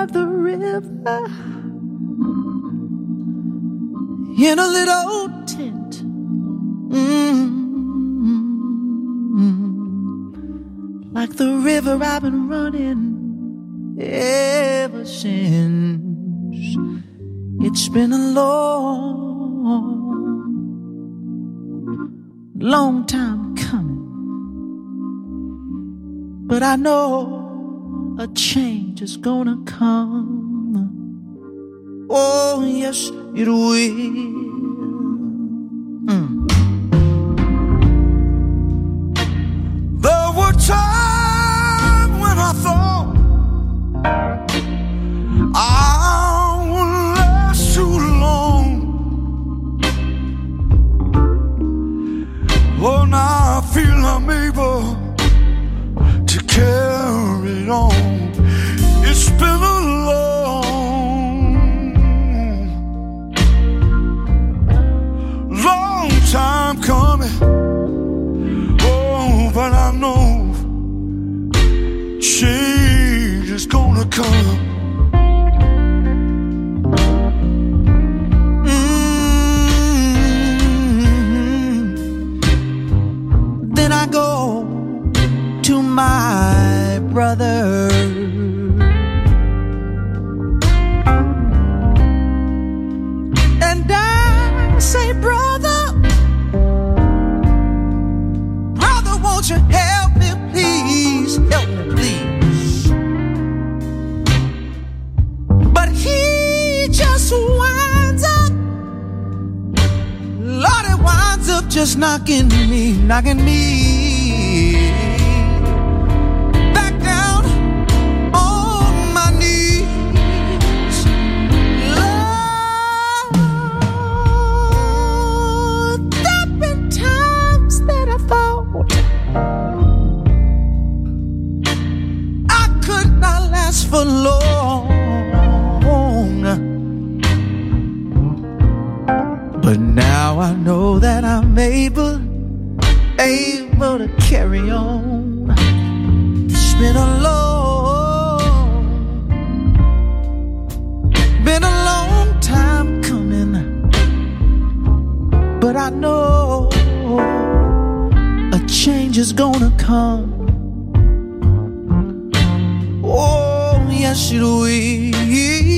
By the river in a little tent. Mm-hmm. Like the river I've been running ever since. It's been a long, long time coming. But I know a change is gonna come. Oh, yes, it will. Mm. There were times when I thought I would last too long. Oh, now I feel I'm able to carry on. It's been a long, long time coming. Oh, but I know change is gonna come. Mm. Then I go to my brother. And I say, brother, brother, won't you help me, please? Help me, please. But he just winds up, Lord, it winds up just knocking me, knocking me I know a change is gonna come. Oh, yes, it will.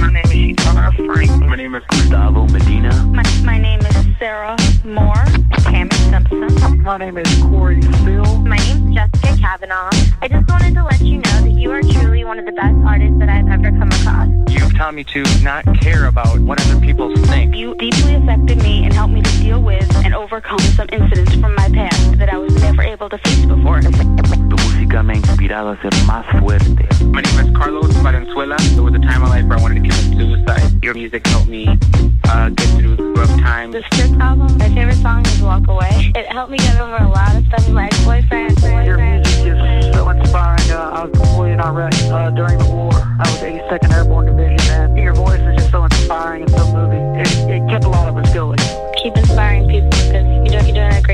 My name is Shara Frank. My name is Gustavo Medina. My, my name is Sarah Moore. Tammy Simpson. My name is Corey Spill. My name is Jessica Kavanaugh. I just wanted to let you know that you are truly one of the best artists that I've ever come across. You've taught me to not care about what other people think. You deeply affected me and helped me to deal with and overcome some incidents from my past that I was never able to face before. Tu música me ha inspirado a ser más fuerte. My name is Carlos Valenzuela. There was a time in my life where I wanted to commit suicide. Your music helped me uh, get through rough times. The Stripped album, my favorite song is Walk Away. It helped me get over a lot of stuff with my ex-boyfriend. Your music is so inspiring. Uh, I was deployed in Iraq uh, during the war. I was 82nd Airborne Division, and your voice is just so inspiring and so moving. It, it kept a lot of us going. Keep inspiring people because you're doing, you're doing a great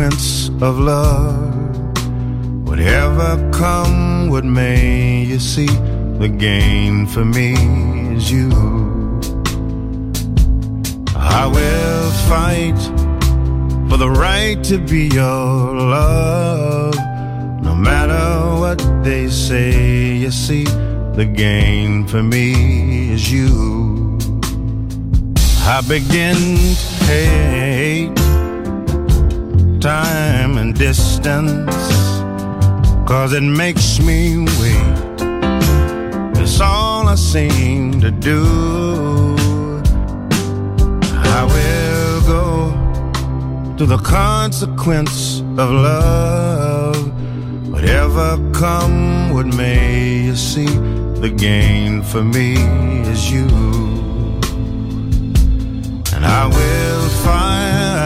Consequence of love. Whatever come, what may you see? The gain for me is you. I will fight for the right to be your love. No matter what they say, you see, the gain for me is you. I begin to hate time and distance, cause it makes me wait. It's all I seem to do. I will go to the consequence of love. Whatever come, what may you see? The gain for me is you. And I will for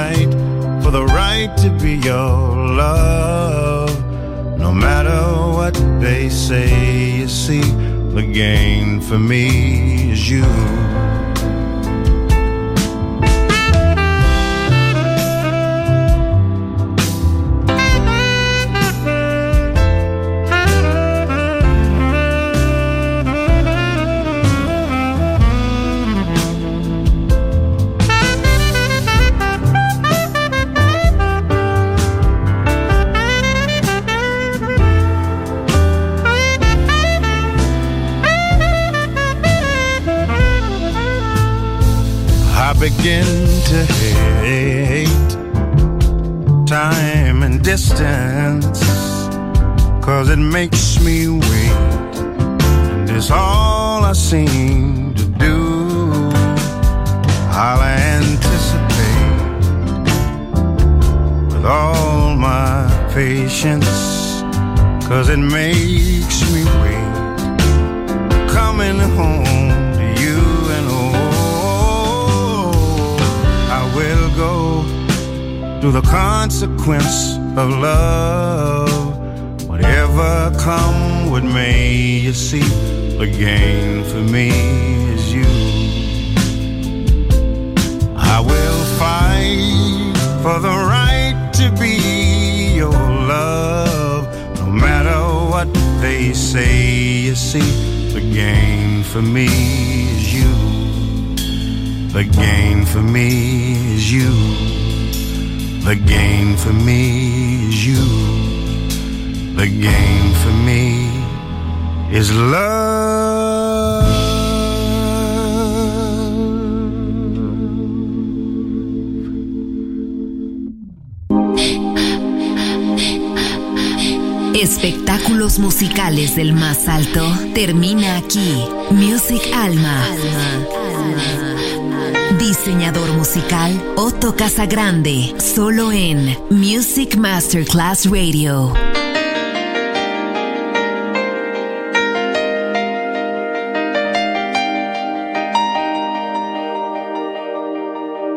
the right to be your love. No matter what they say, you see, the gain for me is you. To hate time and distance, cause it makes me wait. And it's all I seem to do. I'll anticipate with all my patience, cause it makes me wait. Coming home through the consequence of love. Whatever come, what may you see? The gain for me is you. I will fight for the right to be your love. No matter what they say, you see, the gain for me is you. The gain for me is you. The gain for me is you. The gain for me is Espectáculos musicales del más alto termina aquí. Music Alma. Diseñador musical Otto Casagrande, solo en Music Masterclass Radio.